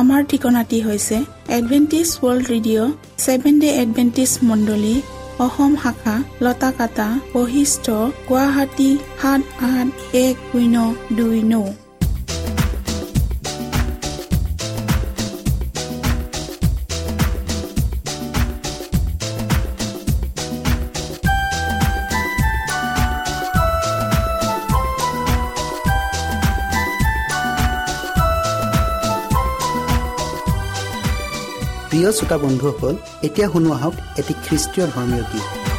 আমাৰ ঠিকনাটি হৈছে Adventist world radio' seven day Adventist মণ্ডলী অসম শাখা লতাকাটা বশিষ্ট গুৱাহাটী সাত আঠ এক শূন্য দুই ন। প্ৰিয় শ্ৰোতা বন্ধুসকল এতিয়া শুনো আহক এটি খ্ৰীষ্টীয় ধৰ্মীয় গীত।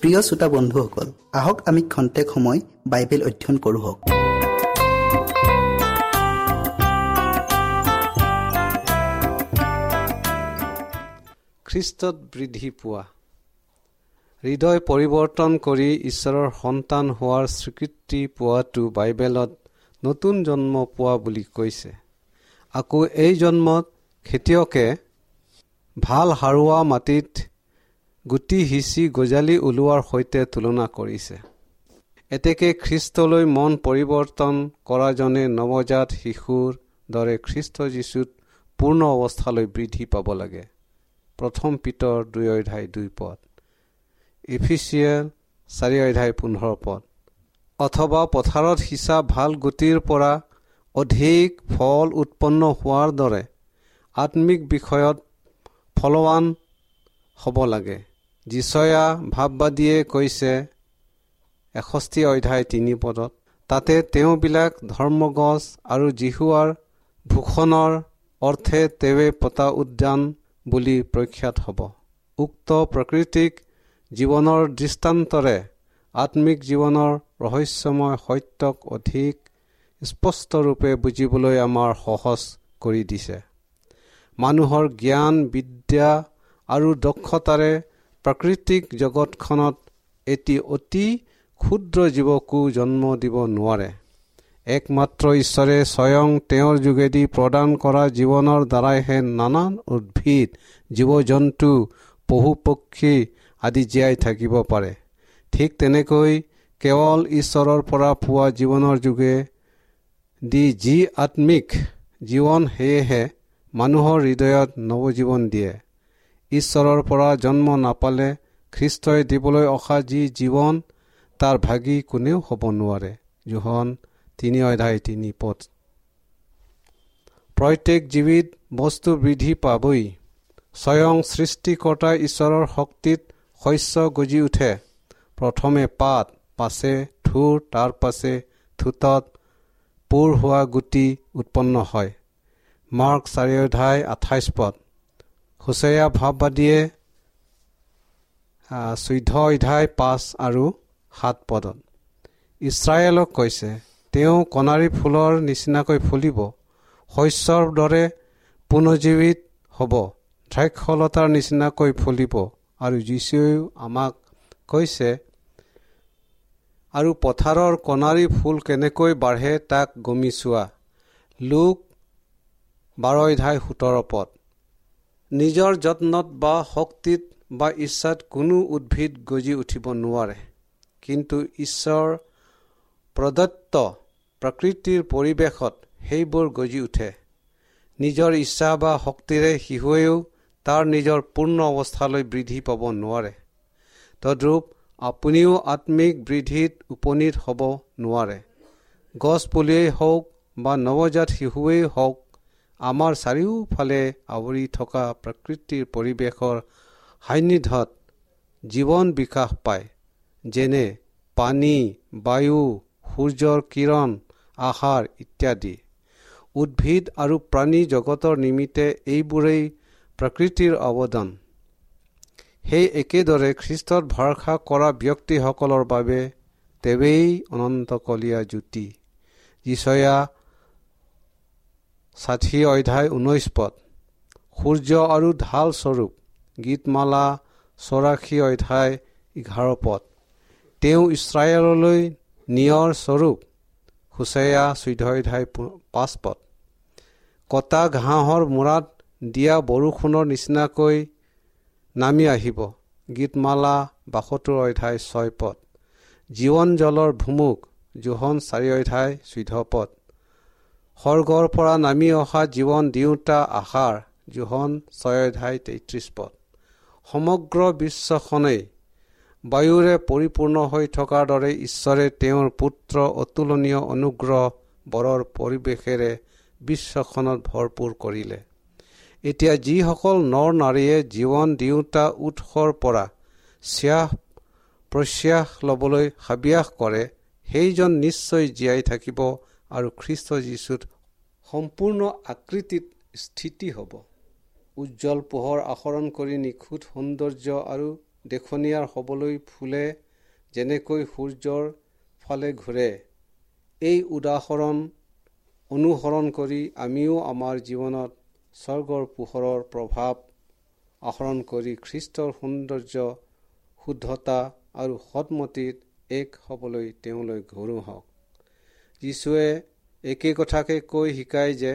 প্ৰিয় শ্ৰোতা বন্ধুসকল আহক আমি খন্তেক সময় বাইবেল অধ্যয়ন কৰোঁ। হওক খ্ৰীষ্টত বৃদ্ধি পোৱা। হৃদয় পৰিৱৰ্তন কৰি ঈশ্বৰৰ সন্তান হোৱাৰ স্বীকৃতি পোৱাটো বাইবেলত নতুন জন্ম পোৱা বুলি কৈছে। আকৌ এই জন্মত খেতিয়কে ভাল সাৰুৱা মাটিত গুটি সিঁচি গজালি ওলোৱাৰ সৈতে তুলনা কৰিছে। এতেকে খ্ৰীষ্টলৈ মন পৰিৱৰ্তন কৰাজনে নৱজাত শিশুৰ দৰে খ্ৰীষ্ট যীশুত পূৰ্ণ অৱস্থালৈ বৃদ্ধি পাব লাগে। প্ৰথম পিতৰ দুই অধ্যায় দুই পদ। ইফিচিয়েল চাৰি অধ্যায় পোন্ধৰ পদ। অথবা পথাৰত সিঁচা ভাল গুটিৰ পৰা অধিক ফল উৎপন্ন হোৱাৰ দৰে আত্মিক বিষয়ত ফলৱান হ'ব লাগে। যিচয়া ভাৱবাদীয়ে কৈছে এষষ্ঠি অধ্যায় তিনি পদত তাতে তেওঁবিলাক ধৰ্মগছ আৰু জিহুৱাৰ ভূষণৰ অৰ্থে তেৱে পতা উদ্যান বুলি প্ৰখ্যাত হ'ব। উক্ত প্ৰকৃতিক জীৱনৰ দৃষ্টান্তৰে আত্মিক জীৱনৰ ৰহস্যময় সত্যক অধিক স্পষ্টৰূপে বুজিবলৈ আমাৰ সহজ কৰি দিছে। মানুহৰ জ্ঞান বিদ্যা আৰু দক্ষতাৰে প্ৰাকৃতিক জগতখনত এটি অতি ক্ষুদ্ৰ জীৱকো জন্ম দিব নোৱাৰে। একমাত্ৰ ঈশ্বৰে স্বয়ং তেওঁৰ যোগেদি প্ৰদান কৰা জীৱনৰ দ্বাৰাইহে নানান উদ্ভিদ জীৱ জন্তু পশু পক্ষী আদি জীয়াই থাকিব পাৰে। ঠিক তেনেকৈ কেৱল ঈশ্বৰৰ পৰা পোৱা জীৱনৰ যোগে দি যি আত্মিক জীৱন সেয়েহে মানুহৰ হৃদয়ত নৱজীৱন দিয়ে। ঈশ্বৰৰ পৰা জন্ম নাপালে খ্ৰীষ্টই দিবলৈ অহা যি জীৱন তাৰ ভাগি কোনেও হ'ব নোৱাৰে। জোহন তিনি অধ্যায় তিনি পথ প্ৰত্যেক জীৱিত বস্তু বৃদ্ধি পাবই। স্বয়ং সৃষ্টিকৰ্তা ঈশ্বৰৰ শক্তিত শস্য গজি উঠে। প্ৰথমে পাত পাছে থুৰ তাৰ পাছে থোতত পোৰ হোৱা গুটি উৎপন্ন হয়। মাৰ্ক চাৰি অধ্যায় আঠাইছ পদ। হুচৰীয়া ভাৱবাদীয়ে চৈধ্য অধ্যায় পাঁচ আৰু সাত পদত। ইছৰাইলক কৈছে তেওঁ কণাৰী ফুলৰ নিচিনাকৈ ফুলিব। শস্যৰ দৰে পুনজীৱিত হ'ব। দ্ৰাক্ষলতাৰ নিচিনাকৈ ফুলিব। আৰু যীশুৱেও আমাক কৈছে আৰু পথাৰৰ কণাৰী ফুল কেনেকৈ বাঢ়ে তাক গমি চোৱা। লোক বাৰ অধ্যায় সোতৰ পদ নিজৰ যত্নত বা শক্তিত বা ইচ্ছাত কোনো উদ্ভিদ গজি উঠিব নোৱাৰে। কিন্তু ঈশ্বৰ প্ৰদত্ত প্ৰকৃতিৰ পৰিৱেশত সেইবোৰ গজি উঠে। নিজৰ ইচ্ছা বা শক্তিৰে শিশুৱেও তাৰ নিজৰ পূৰ্ণ অৱস্থালৈ বৃদ্ধি পাব নোৱাৰে। তদ্ৰূপ আপুনিও আত্মিক বৃদ্ধিত উপনীত হ'ব নোৱাৰে। গছ পুলিয়েই হওক বা নৱজাত শিশুৱেই হওক আমাৰ চাৰিওফালে আৱৰি থকা প্ৰকৃতিৰ পৰিৱেশৰ সান্নিধ্যত জীৱন বিকাশ পায় যেনে পানী বায়ু সূৰ্যৰ কিৰণ আহাৰ ইত্যাদি। উদ্ভিদ আৰু প্ৰাণী জগতৰ নিমিত্তে এইবোৰেই প্ৰকৃতিৰ অৱদান। সেই একেদৰে খ্ৰীষ্টত ভৰসা কৰা ব্যক্তিসকলৰ বাবে তেৱেই অনন্তকলীয়া জ্যোতি। যিচয়া ষাঠি অধ্যায় ঊনৈছ পদ। সূৰ্য আৰু ঢাল স্বৰূপ গীতমালা চৌৰাশী অধ্যায় এঘাৰ পদ। তেওঁ ইছৰাইললৈ নিয়ৰ স্বৰূপ হুচেয়া চৈধ্যায় পাঁচপদ কটা ঘাঁহৰ মূৰাত দিয়া বৰষুণৰ নিচিনাকৈ নামি আহিব। গীতমালা বাসত্তৰ অধ্যায় ছয় পদ। জীৱন জলৰ ভুমুক জোহন চাৰি অধ্যায় চৈধ্য পদ। সৰ্গৰ পৰা নামি অহা জীৱন দিওঁতা আহাৰ জোহন ছয় অধ্যায় তেত্ৰিছ পদ। সমগ্ৰ বিশ্বখনেই বায়ুৰে পৰিপূৰ্ণ হৈ থকাৰ দৰে ঈশ্বৰে তেওঁৰ পুত্ৰ অতুলনীয় অনুগ্ৰহ বৰৰ পৰিৱেশেৰে বিশ্বখনত ভৰপূৰ কৰিলে। এতিয়া যিসকল নৰ নাৰীয়ে জীৱন দিওঁতা উৎসৰ পৰা চ্যাস প্ৰশ্বাস ল'বলৈ হাবিয়াস কৰে সেইজন নিশ্চয় জীয়াই থাকিব আৰু খ্ৰীষ্ট যীশুত সম্পূৰ্ণ আকৃতিত স্থিতি হ'ব। উজ্জ্বল পোহৰ আহৰণ কৰি নিখুঁত সৌন্দৰ্য আৰু দেখনীয়াৰ হ'বলৈ ফুলে যেনেকৈ সূৰ্যৰ ফালে ঘূৰে। এই উদাহৰণ অনুসৰণ কৰি আমিও আমাৰ জীৱনত স্বৰ্গৰ পোহৰৰ প্ৰভাৱ আহৰণ কৰি খ্ৰীষ্টৰ সৌন্দৰ্য শুদ্ধতা আৰু সৎমতিত এক হ'বলৈ তেওঁলৈ ঘূৰো হওক। যীশুৱে একে কথাকে কৈ শিকায় যে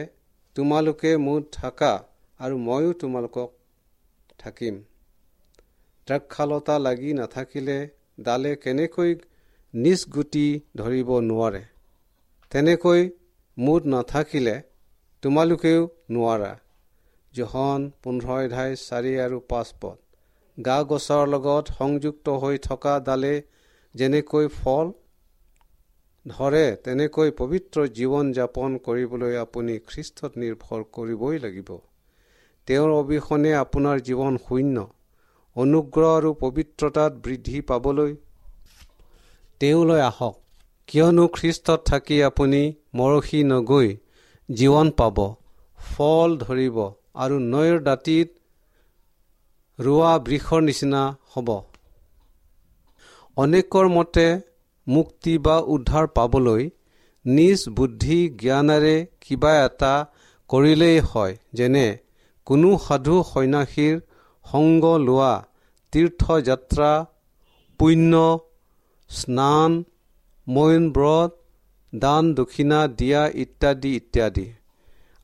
তোমালোকে মুঠ থাকা আৰু ময়ো তোমালোকক থাকিম। দ্ৰাক্ষালতা লাগি নাথাকিলে ডালে কেনেকৈ নিজ গুটি ধৰিব নোৱাৰে? তেনেকৈ মুঠ নাথাকিলে তোমালোকেও নোৱাৰা। জহন পোন্ধৰ এধাই চাৰি আৰু পাঁচ পদ। গা গছৰ লগত সংযুক্ত হৈ থকা ডালে যেনেকৈ ফল ধৰে তেনেকৈ পবিত্ৰ জীৱন যাপন কৰিবলৈ আপুনি খ্ৰীষ্টত নিৰ্ভৰ কৰিবই লাগিব। তেওঁৰ অবিহনে আপোনাৰ জীৱন শূন্য। অনুগ্ৰহ আৰু পবিত্ৰতাত বৃদ্ধি পাবলৈ তেওঁলৈ আহক। কিয়নো খ্ৰীষ্টত থাকি আপুনি মৰহি নগৈ জীৱন পাব ফল ধৰিব আৰু নৈৰ দাঁতিত ৰোৱা বৃষৰ নিচিনা হ'ব। অনেকৰ মতে মুক্তি বা উদ্ধাৰ পাবলৈ নিজ বুদ্ধি জ্ঞানেৰে কিবা এটা কৰিলেই হয় যেনে কোনো সাধু সন্যাসীৰ সংগ লোৱা তীৰ্থযাত্ৰা পুণ্য স্নান মৌন ব্ৰত দান দক্ষিণা দিয়া ইত্যাদি ইত্যাদি।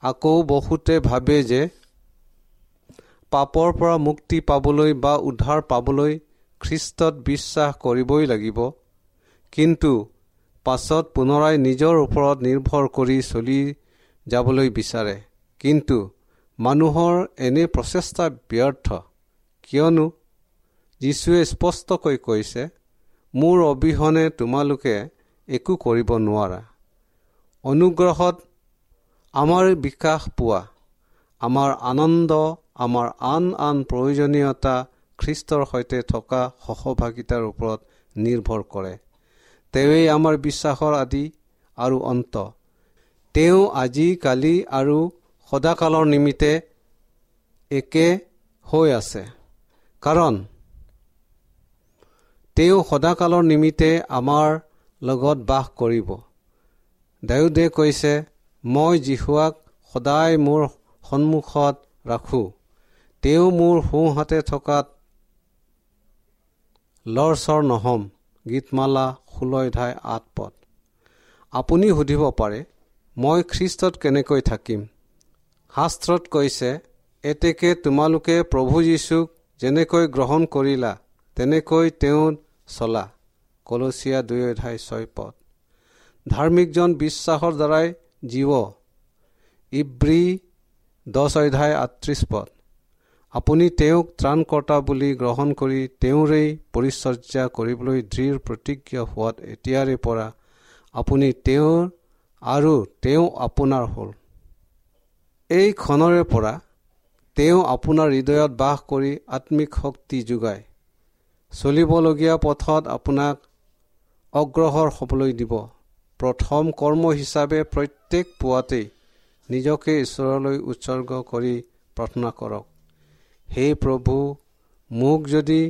আকৌ বহুতে ভাবে যে পাপৰ পৰা মুক্তি পাবলৈ বা উদ্ধাৰ পাবলৈ খ্ৰীষ্টত বিশ্বাস কৰিবই লাগিব। কিন্তু পাছত পুনৰাই নিজৰ ওপৰত নিৰ্ভৰ কৰি চলি যাবলৈ বিচাৰে। কিন্তু মানুহৰ এনে প্ৰচেষ্টা ব্যৰ্থ। কিয়নো যীশুৱে স্পষ্টকৈ কৈছে মোৰ অবিহনে তোমালোকে একো কৰিব নোৱাৰা। অনুগ্ৰহত আমাৰ বিকাশ পোৱা আমাৰ আনন্দ আমাৰ আন আন প্ৰয়োজনীয়তা খ্ৰীষ্টৰ সৈতে থকা সহভাগিতাৰ ওপৰত নিৰ্ভৰ কৰে। তেওঁৱেই আমাৰ বিশ্বাসৰ আদি আৰু অন্ত। তেওঁ আজি কালি আৰু সদাকালৰ নিমিত্তে একে হৈ আছে। কাৰণ তেওঁ সদাকালৰ নিমিত্তে আমাৰ লগত বাস কৰিব। ডায়ুদে কৈছে মই জীহুৱাক সদায় মোৰ সন্মুখত ৰাখোঁ। তেওঁ মোৰ সোঁহাতে থকাত লৰচৰ নহম। গীতমালা ষোল্ল ধাই আঠ পদ। আপুনি সুধিব পাৰে মই খ্ৰীষ্টত কেনেকৈ থাকিম? শাস্ত্ৰত কৈছে এতেকে তোমালোকে প্ৰভু যীশুক যেনেকৈ গ্ৰহণ কৰিলা তেনেকৈ তেওঁ চলা। কলচীয়া দুই অধ্যায় ছয় পদ। ধাৰ্মিকজন বিশ্বাসৰ দ্বাৰাই জীৱ ইব্ৰী দহ অধ্যায় আঠত্ৰিছ পদ। আপুনি তেওঁক ত্ৰাণকৰ্তা বুলি গ্ৰহণ কৰি তেওঁৰেই পৰিচৰ্যা কৰিবলৈ দৃঢ় প্ৰতিজ্ঞা হোৱাত এতিয়াৰে পৰা আপুনি তেওঁৰ আৰু তেওঁ আপোনাৰ হ'ল। এই ক্ষণৰে পৰা তেওঁ আপোনাৰ হৃদয়ত বাস কৰি আত্মিক শক্তি যোগায়। চলিবলগীয়া পথত আপোনাক অগ্ৰসৰ হ'বলৈ দিব। প্ৰথম কৰ্ম হিচাপে প্ৰত্যেক পুৱাতেই নিজকে ঈশ্বৰলৈ উৎসৰ্গ কৰি প্ৰাৰ্থনা কৰক। সেই প্ৰভু মোক যদি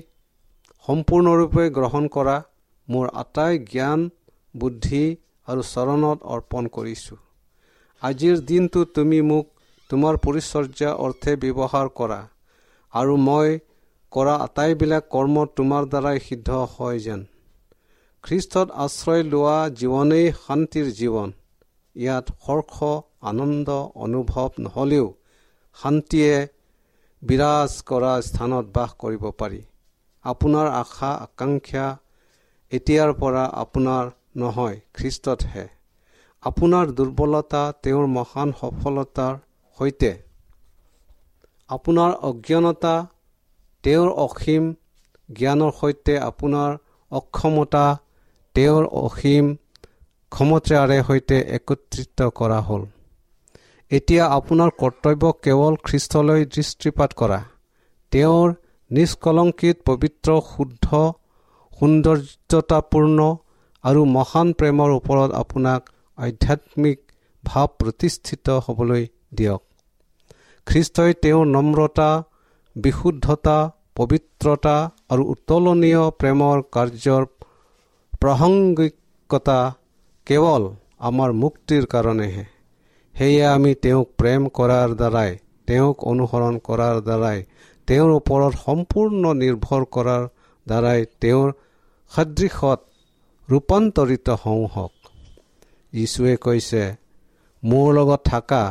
সম্পূৰ্ণৰূপে গ্ৰহণ কৰা মোৰ আটাই জ্ঞান বুদ্ধি আৰু চৰণত অৰ্পণ কৰিছোঁ। আজিৰ দিনটো তুমি মোক তোমাৰ পৰিচৰ্যা অৰ্থে ব্যৱহাৰ কৰা আৰু মই কৰা আটাইবিলাক কৰ্ম তোমাৰ দ্বাৰাই সিদ্ধ হয় যেন। খ্ৰীষ্টত আশ্ৰয় লোৱা জীৱনেই শান্তিৰ জীৱন। ইয়াত হৰ্ষ আনন্দ অনুভৱ নহ'লেও শান্তিয়ে বিৰাজ কৰা স্থানত বাস কৰিব পাৰি। আপোনাৰ আশা আকাংক্ষা এতিয়াৰ পৰা আপোনাৰ নহয় খ্ৰীষ্টতহে। আপোনাৰ দুৰ্বলতা তেওঁৰ মহান সফলতাৰ সৈতে। আপোনাৰ অজ্ঞানতা তেওঁৰ অসীম জ্ঞানৰ সৈতে আপোনাৰ অক্ষমতা তেওঁৰ অসীম ক্ষমতাৰে সৈতে একত্ৰিত কৰা হ'ল। এতিয়া আপোনাৰ কৰ্তব্য কেৱল খ্ৰীষ্টলৈ দৃষ্টিপাত কৰা। তেওঁৰ নিষ্কলংকিত পবিত্ৰ শুদ্ধ সৌন্দৰ্যতাপূৰ্ণ আৰু মহান প্ৰেমৰ ওপৰত আপোনাক আধ্যাত্মিক ভাৱ প্ৰতিষ্ঠিত হ'বলৈ দিয়ক। খ্ৰীষ্টই তেওঁৰ নম্ৰতা বিশুদ্ধতা পবিত্ৰতা আৰু উত্তোলনীয় প্ৰেমৰ কাৰ্যৰ প্ৰাসংগিকতা কেৱল আমাৰ মুক্তিৰ কাৰণেহে। সেয়ে আমি তেওঁক প্ৰেম কৰাৰ দ্বাৰাই তেওঁক অনুসৰণ কৰাৰ দ্বাৰাই তেওঁৰ ওপৰত সম্পূৰ্ণ নিৰ্ভৰ কৰাৰ দ্বাৰাই তেওঁৰ সদৃশত ৰূপান্তৰিত হওঁ হওক। যীশুৱে কৈছে মোৰ লগত থকা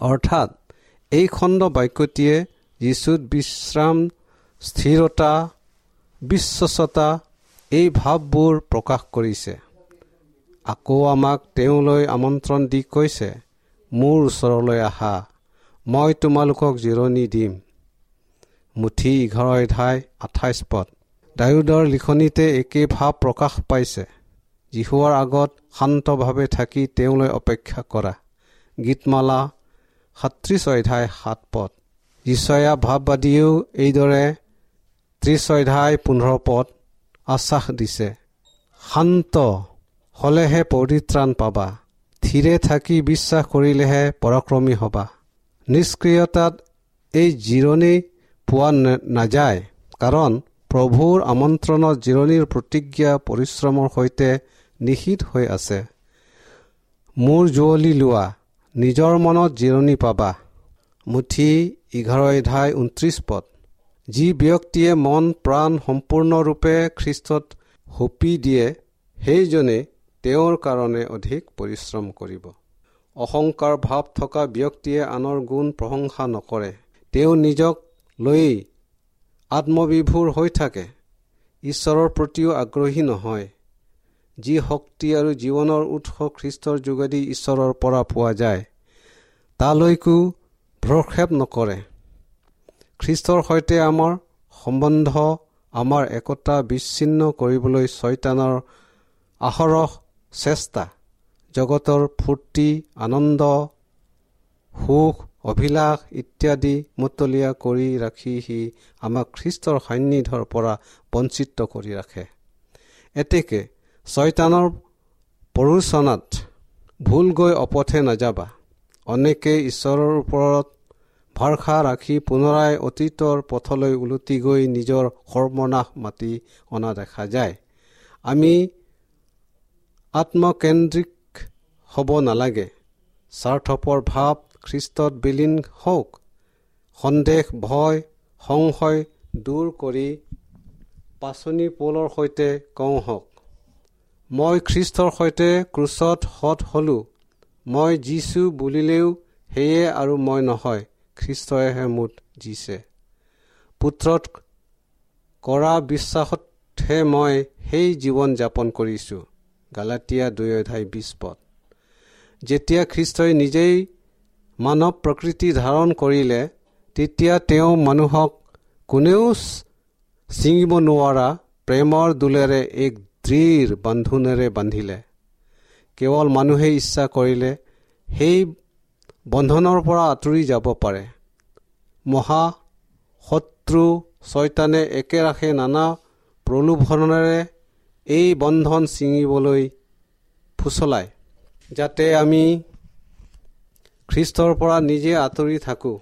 অৰ্থাৎ এই খণ্ড বাক্যটিয়ে যীচুত বিশ্ৰাম স্থিৰতা বিশ্বসতা এই ভাৱবোৰ প্ৰকাশ কৰিছে। আকৌ আমাক তেওঁলৈ আমন্ত্ৰণ দি কৈছে মোৰ ওচৰলৈ আহা মই তোমালোকক জিৰণি দিম। মুঠি এঘাৰ অধ্যায় আঠাইছ পদ। ডায়ুদৰ লিখনিতে একে ভাৱ প্ৰকাশ পাইছে। যীশুৱাৰ আগত শান্তভাৱে থাকি তেওঁলৈ অপেক্ষা কৰা। গীতমালা সাতত্ৰিছ অধ্যায় সাত পদ। ঈশ্বয়া ভাৱবাদীয়েও এইদৰে ত্ৰিছ অধ্যায় পোন্ধৰ পদ আশ্বাস দিছে শান্ত হ'লেহে পৰিত্ৰাণ পাবা। থিৰে থাকি বিশ্বাস কৰিলেহে পৰাক্ৰমী হ'বা। নিষ্ক্ৰিয়তাত এই জিৰণি পোৱা নাযায়। কাৰণ প্ৰভুৰ আমন্ত্ৰণত জিৰণিৰ প্ৰতিজ্ঞা পৰিশ্ৰমৰ সৈতে নিষিদ্ধ হৈ আছে। মোৰ জুৱলি লোৱা নিজৰ মনত জিৰণি পাবা। মুঠি এঘাৰ এঘাৰ ঊনত্ৰিছ পদ। যি ব্যক্তিয়ে মন প্ৰাণ সম্পূৰ্ণৰূপে খ্ৰীষ্টত সঁপি দিয়ে সেইজনে তেওঁৰ কাৰণে অধিক পৰিশ্ৰম কৰিব। অহংকাৰ ভাৱ থকা ব্যক্তিয়ে আনৰ গুণ প্ৰশংসা নকৰে। তেওঁ নিজক লৈয়েই আত্মবিভোৰ হৈ থাকে। ঈশ্বৰৰ প্ৰতিও আগ্ৰহী নহয়। যি শক্তি আৰু জীৱনৰ উৎস খ্ৰীষ্টৰ যোগেদি ঈশ্বৰৰ পৰা পোৱা যায় তালৈকো ভ্ৰক্ষেপ নকৰে। খ্ৰীষ্টৰ সৈতে আমাৰ সম্বন্ধ আমাৰ একতা বিচ্ছিন্ন কৰিবলৈ ছয়তানৰ আহৰহ চেষ্টা জগতৰ ফূৰ্তি আনন্দ সুখ অভিলাষ ইত্যাদি মুতলীয়া কৰি ৰাখি সি আমাক খ্ৰীষ্টৰ সান্নিধ্যৰ পৰা বঞ্চিত কৰি ৰাখে। এতেকে ছয়তানৰ প্ৰৰোচনাত ভুল গৈ অপথে নাযাবা। অনেকে ঈশ্বৰৰ ওপৰত ভৰসা ৰাখি পুনৰাই অতীতৰ পথলৈ ওলটি গৈ নিজৰ সৰ্বনাশ মাতি অনা দেখা যায়। আমি আত্মকেন্দ্ৰিক হ'ব নালাগে। স্বাৰ্থপৰ ভাৱ খ্ৰীষ্টত বিলীন হওক। সন্দেহ ভয় সংশয় দূৰ কৰি পাচনি পৌলৰ সৈতে কওঁ হওক মই খ্ৰীষ্টৰ সৈতে ক্ৰুচত সৎ হলো। মই যিছো বুলিলেও সেয়ে আৰু মই নহয়। খ্ৰীষ্টইহে মোত জিছে পুত্ৰত কৰা বিশ্বাসতহে মই সেই জীৱন যাপন কৰিছোঁ। গালাটীয়া দুই অধ্যায় বিছ পদ। যেতিয়া খ্ৰীষ্টই নিজেই মানৱ প্ৰকৃতি ধাৰণ কৰিলে তেতিয়া তেওঁ মানুহক কোনেও ছিঙিব নোৱাৰা প্ৰেমৰ দোলেৰে এক দৃঢ় বান্ধোনেৰে বান্ধিলে। কেৱল মানুহে ইচ্ছা কৰিলে সেই বন্ধনৰ পৰা আঁতৰি যাব পাৰে। মহা শত্ৰু ছয়তানে একেৰাখে নানা প্ৰলোভনেৰে এই বন্ধন ছিঙিবলৈ ফুচলায় যাতে আমি খ্ৰীষ্টৰ পৰা নিজে আঁতৰি থাকোঁ।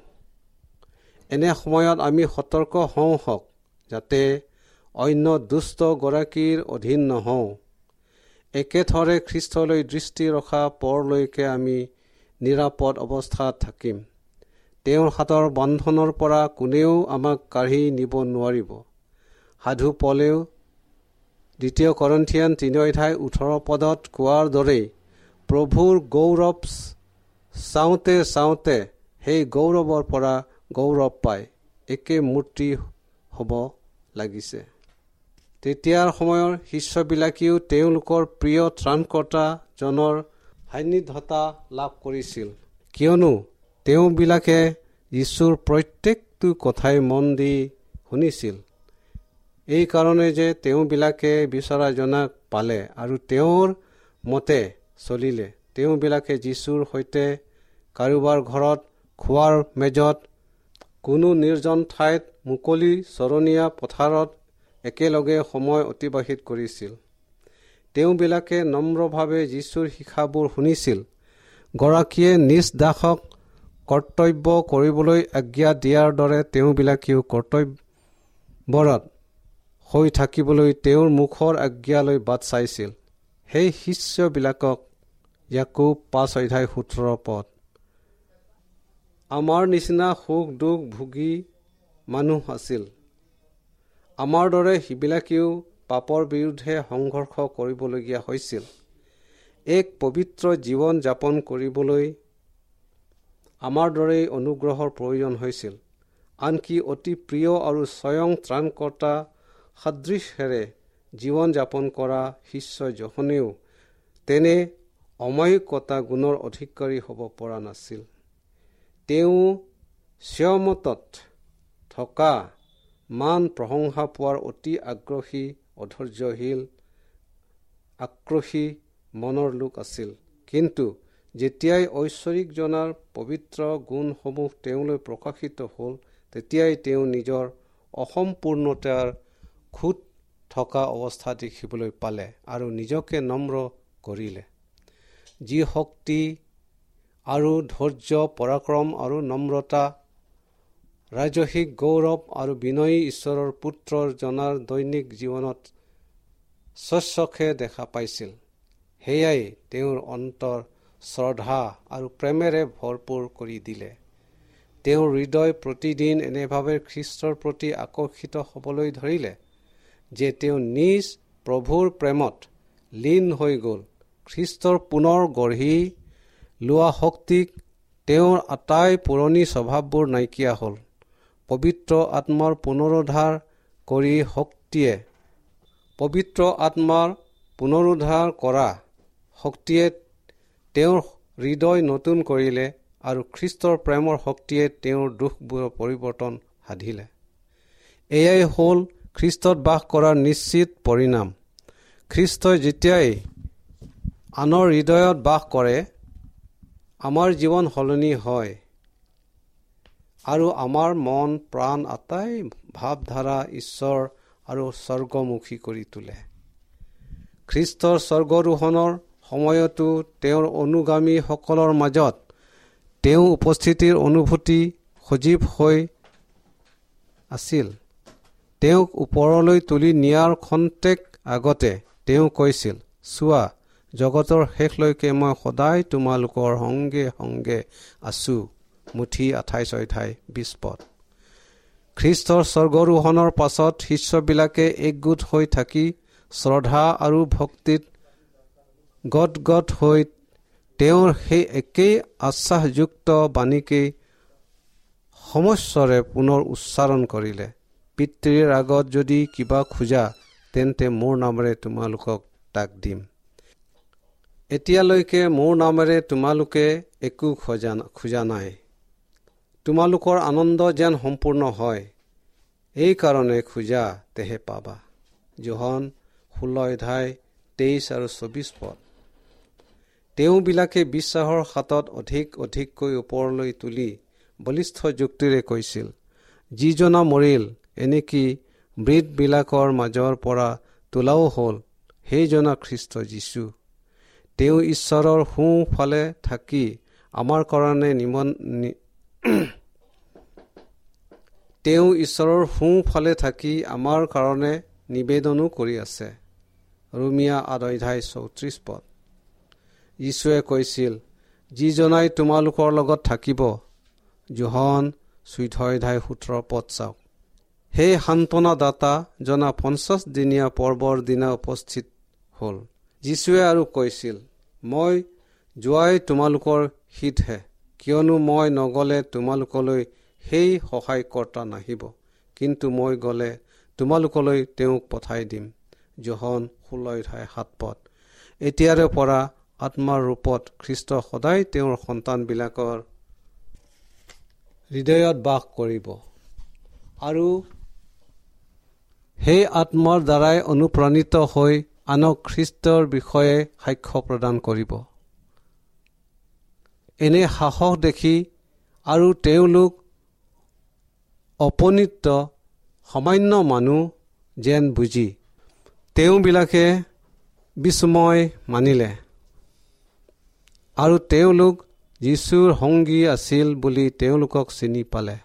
এনে সময়ত আমি সতৰ্ক হওঁ হওক যাতে অন্য দুষ্টগৰাকীৰ অধীন নহওঁ। একেথৰে খ্ৰীষ্টলৈ দৃষ্টি ৰখা পৰলৈকে আমি নিৰাপদ অৱস্থাত থাকিম। তেওঁৰ হাতৰ বন্ধনৰ পৰা কোনেও আমাক কাঢ়ি নিব নোৱাৰিব। সাধু পলেও দ্বিতীয় কৰন্থিয়ান তিনি অধ্যায় ওঠৰ পদত কোৱাৰ দৰেই প্ৰভুৰ গৌৰৱ চাওঁতে চাওঁতে সেই গৌৰৱৰ পৰা গৌৰৱ পায় একে মূৰ্তি হ'ব লাগিছে। তেতিয়াৰ সময়ৰ শিষ্যবিলাকেও তেওঁলোকৰ প্ৰিয় ত্ৰাণকৰ্তাজনৰ সান্নিধ্যতা লাভ কৰিছিল। কিয়নো তেওঁবিলাকে যীশুৰ প্ৰত্যেকটো কথাই মন দি শুনিছিল। এইকাৰণে যে তেওঁবিলাকে বিচৰাজনাক পালে আৰু তেওঁৰ মতে চলিলে। তেওঁবিলাকে যীশুৰ সৈতে কাৰোবাৰ ঘৰত খোৱাৰ মেজত কোনো নিৰ্জন ঠাইত মুকলি চৰণীয়া পথাৰত একেলগে সময় অতিবাহিত কৰিছিল। তেওঁবিলাকে নম্ৰভাৱে যীশুৰ শিক্ষাবোৰ শুনিছিল। গৰাকীয়ে নিজ দাসক কৰ্তব্য কৰিবলৈ আজ্ঞা দিয়াৰ দৰে তেওঁবিলাকেও কৰ্তব্যৰত হৈ থাকিবলৈ তেওঁৰ মুখৰ আজ্ঞালৈ বাট চাইছিল। সেই শিষ্যবিলাকক ইয়াকো পাঁচ অধ্যায় সোতৰ পদ। আমাৰ নিচিনা সুখ দুখ ভোগী মানুহ আছিল। আমাৰ দৰে সিবিলাকেও পাপৰ বিৰুদ্ধে সংঘৰ্ষ কৰিবলগীয়া হৈছিল। এক পবিত্ৰ জীৱন যাপন কৰিবলৈ আমাৰ দৰেই অনুগ্ৰহৰ প্ৰয়োজন হৈছিল। আনকি অতি প্ৰিয় আৰু স্বয়ং ত্ৰাণকৰ্তা সদৃশেৰে জীৱন যাপন কৰা শিষ্য জহনেও তেনে অমায়িকতা গুণৰ অধিকাৰী হ'ব পৰা নাছিল। তেওঁ স্বমতত থকা মান প্ৰশংসা পোৱাৰ অতি আগ্ৰহী অধৈৰ্যশীল আক্ৰোশী মনৰ লোক আছিল। কিন্তু যেতিয়াই ঐশ্বৰিক জনাৰ পবিত্ৰ গুণসমূহ তেওঁলৈ প্ৰকাশিত হ'ল তেতিয়াই তেওঁ নিজৰ অসম্পূৰ্ণতাৰ খুট থকা অৱস্থা দেখিবলৈ পালে আৰু নিজকে নম্ৰ কৰিলে। যি শক্তি আৰু ধৈৰ্য পৰাক্ৰম আৰু নম্ৰতা ৰাজসিক গৌৰৱ আৰু বিনয়ী ঈশ্বৰৰ পুত্ৰৰ জনাৰ দৈনিক জীৱনত স্বচ্ছকে দেখা পাইছিল। সেয়াই তেওঁৰ অন্তৰ শ্ৰদ্ধা আৰু প্ৰেমেৰে ভৰপূৰ কৰি দিলে। তেওঁৰ হৃদয় প্ৰতিদিন এনেভাৱে খ্ৰীষ্টৰ প্ৰতি আকৰ্ষিত হ'বলৈ ধৰিলে যে তেওঁ নিজ প্ৰভুৰ প্ৰেমত লীন হৈ গ'ল। খ্ৰীষ্টৰ পুনৰ গঢ়ি লোৱা শক্তিক তেওঁৰ আটাই পুৰণি স্বভাৱবোৰ নাইকিয়া হ'ল। পবিত্ৰ আত্মাৰ পুনৰুদ্ধাৰ কৰি শক্তিয়ে পবিত্ৰ আত্মাৰ পুনৰুদ্ধাৰ কৰা শক্তিয়ে তেওঁৰ হৃদয় নতুন কৰিলে আৰু খ্ৰীষ্টৰ প্ৰেমৰ শক্তিয়ে তেওঁৰ দুখবোৰৰ পৰিৱৰ্তন সাধিলে। এয়াই হ'ল খ্ৰীষ্টত বাস কৰাৰ নিশ্চিত পৰিণাম। খ্ৰীষ্টই যেতিয়াই আনৰ হৃদয়ত বাস কৰে আমাৰ জীৱন সলনি হয়। আৰু আমাৰ মন প্ৰাণ আটাই ভাৱধাৰা ঈশ্বৰ আৰু স্বৰ্গমুখী কৰি তোলে। খ্ৰীষ্টৰ স্বৰ্গৰোহণৰ সময়তো তেওঁৰ অনুগামীসকলৰ মাজত তেওঁ উপস্থিতিৰ অনুভূতি সজীৱ হৈ আছিল। তেওঁক ওপৰলৈ তুলি নিয়াৰ খন্তেক আগতে তেওঁ কৈছিল চোৱা জগতৰ শেষলৈকে মই সদায় তোমালোকৰ সংগে সংগে আছো। মুঠি আঠাইছ অধ্যায় বিছ পদ। খ্ৰীষ্টৰ স্বৰ্গৰোহণৰ পাছত শিষ্যবিলাকে একগোট হৈ থাকি শ্ৰদ্ধা আৰু ভক্তিত গদ গদ হৈ তেওঁৰ সেই একেই আশ্বাসযুক্ত বাণীকেই সমস্বৰে পুনৰ উচ্চাৰণ কৰিলে। পিতৃৰ আগত যদি কিবা খোজা তেন্তে মোৰ নামেৰে তোমালোকক তাক দিম। এতিয়ালৈকে মোৰ নামেৰে তোমালোকে একো খোজা খোজা নাই। তোমালোকৰ আনন্দ যেন সম্পূৰ্ণ হয়। এইকাৰণে খোজা তেহে পাবা। জোহন ষোল্ল অধ্যায় তেইছ আৰু চৌবিছ পদ। তেওঁবিলাকে বিশ্বাসৰ হাতত অধিক অধিককৈ ওপৰলৈ তুলি বলিষ্ঠ যুক্তিৰে কৈছিল যিজনা মৰিল এনেকি মৃতবিলাকৰ মাজৰ পৰা তোলাও হ'ল? সেইজনা খ্ৰীষ্ট যীশু তেওঁ ঈশ্বৰৰ সোঁফালে থাকি আমাৰ কাৰণে নিমন তেওঁ ঈশ্বৰৰ সোঁফালে থাকি আমাৰ কাৰণে নিবেদনো কৰি আছে। ৰুমিয়া আদধ্যায় চৌত্ৰিছ পদ। যীশুৱে কৈছিল যিজনাই তোমালোকৰ লগত থাকিব জোহন চৈধ্যায় সোতৰ পদ চাওক। সেই সান্তনাদাতা জনা পঞ্চাছ দিনীয়া পৰ্বৰ দিনা উপস্থিত হ'ল। যীশুৱে আৰু কৈছিল মই যোৱাই তোমালোকৰ হিতহে। কিয়নো মই নগ'লে তোমালোকলৈ সেই সহায়কৰ্তা নাহিব। কিন্তু মই গ'লে তোমালোকলৈ তেওঁক পঠাই দিম। জোহন ষোল্ল সাত পদ। এতিয়াৰে পৰা আত্মাৰ ৰূপত খ্ৰীষ্ট সদায় তেওঁৰ সন্তানবিলাকৰ হৃদয়ত বাস কৰিব। আৰু সেই আত্মাৰ দ্বাৰাই অনুপ্ৰাণিত হৈ আনক খ্ৰীষ্টৰ বিষয়ে সাক্ষ্য প্ৰদান কৰিব। এনে সাহস দেখি আৰু তেওঁলোক অপনীত সামান্য মানুহ যেন বুজি। তেওঁবিলাকে বিস্ময় মানিলে। আৰু তেওঁলোক যীশুৰ সংগী আছিল বুলি তেওঁলোকক চিনি পালে।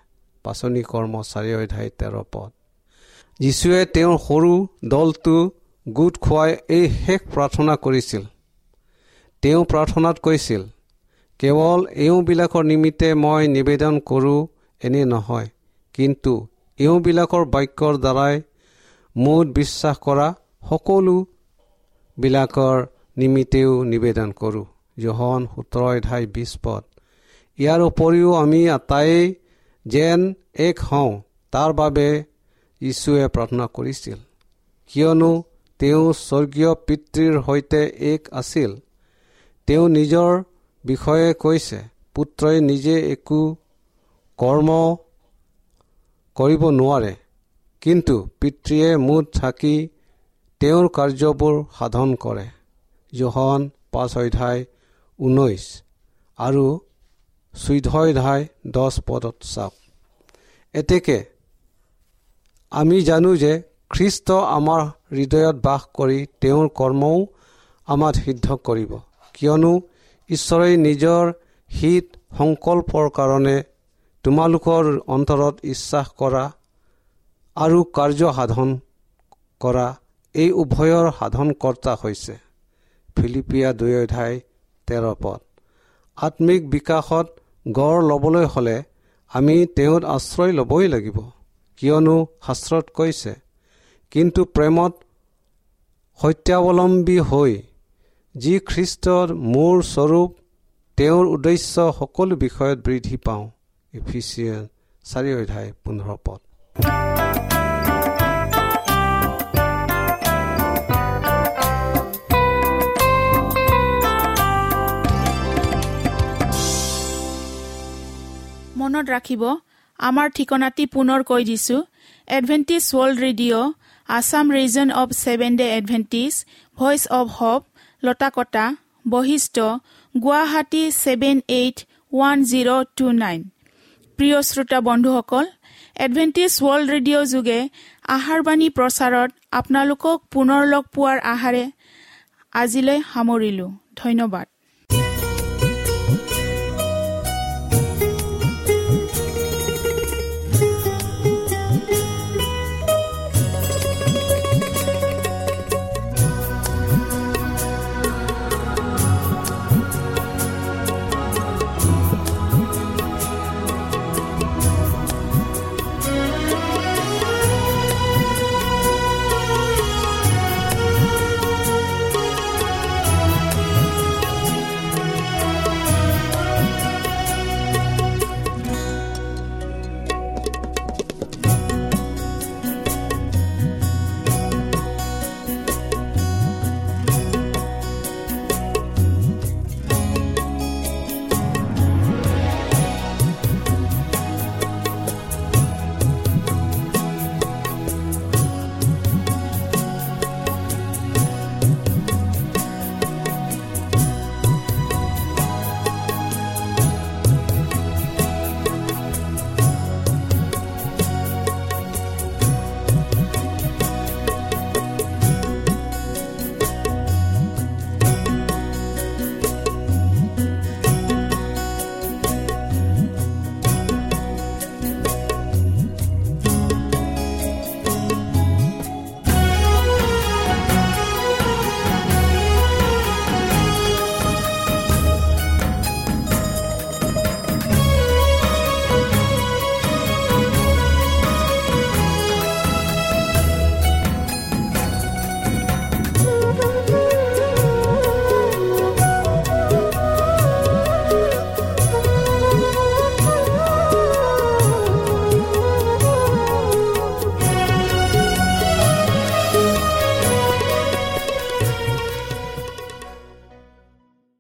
পাচনি কৰ্ম চাৰি অধ্যায় তেৰ পদ। যীশুৱে তেওঁৰ সৰু দলটো গোট খুৱাই এই শেষ প্ৰাৰ্থনা কৰিছিল। তেওঁ প্ৰাৰ্থনাত কৈছিল কেৱল এওঁবিলাকৰ নিমিত্তে মই নিবেদন কৰোঁ এনে নহয়। কিন্তু এওঁবিলাকৰ বাক্যৰ দ্বাৰাই মোত বিশ্বাস কৰা সকলোবিলাকৰ নিমিত্তেও নিবেদন কৰোঁ। জহন সোতৰ বিছ পদ। ইয়াৰ উপৰিও আমি আটাইয়ে যেন এক হওঁ তাৰ বাবে যীশুৱে প্ৰাৰ্থনা কৰিছিল। কিয়নো তেওঁ স্বৰ্গীয় পিতৃৰ সৈতে এক আছিল। তেওঁ নিজৰ বিষয়ে কৈছে পুত্ৰই নিজে একো কৰ্ম কৰিব নোৱাৰে কিন্তু পিতৃয়ে মুঠ থাকি তেওঁৰ কাৰ্যবোৰ সাধন কৰে। জোহন পাঁচ অধ্যায় ঊনৈছ আৰু চৈধ্য অধ্যায় দহ পদত চাওক। এতেকে আমি জানো যে খ্ৰীষ্ট আমাৰ হৃদয়ত বাস কৰি তেওঁৰ কৰ্মও আমাক সিদ্ধ কৰিব কিয়নো ঈশ্বৰে নিজৰ হিত সংকল্পৰ কাৰণে তোমালোকৰ অন্তৰত ইচ্ছাস কৰা আৰু কাৰ্য সাধন কৰা এই উভয়ৰ সাধনকৰ্তা হৈছে। ফিলিপিয়া দুই অধ্যায় তেৰ পদ। আত্মিক বিকাশত গঢ় ল'বলৈ হ'লে আমি তেওঁত আশ্ৰয় ল'বই লাগিব কিয়নো শাস্ত্ৰত কৈছে কিন্তু প্ৰেমত সত্যাৱলম্বী হৈ যি খ্ৰীষ্টৰ মূৰ স্বৰূপ তেওঁৰ উদ্দেশ্য সকলো বিষয়ত বৃদ্ধি পাওঁ। চাৰি অধ্যায় পোন্ধৰ পদ। মনত ৰাখিব আমাৰ ঠিকনাটি পুনৰ কৈ দিছো। Adventist world radio' Assam region of seven day Adventist voice of hope Latakata Basistha Guwahati seven eight one zero' two nine প্ৰিয় শ্ৰোতা বন্ধুসকল এডভেণ্টিজ ৱৰ্ল্ড ৰেডিঅ' যোগে আহাৰবাণী প্ৰচাৰত আপোনালোকক পুনৰ লগ পোৱাৰ আহাৰে আজিলৈ সামৰিলোঁ। ধন্যবাদ।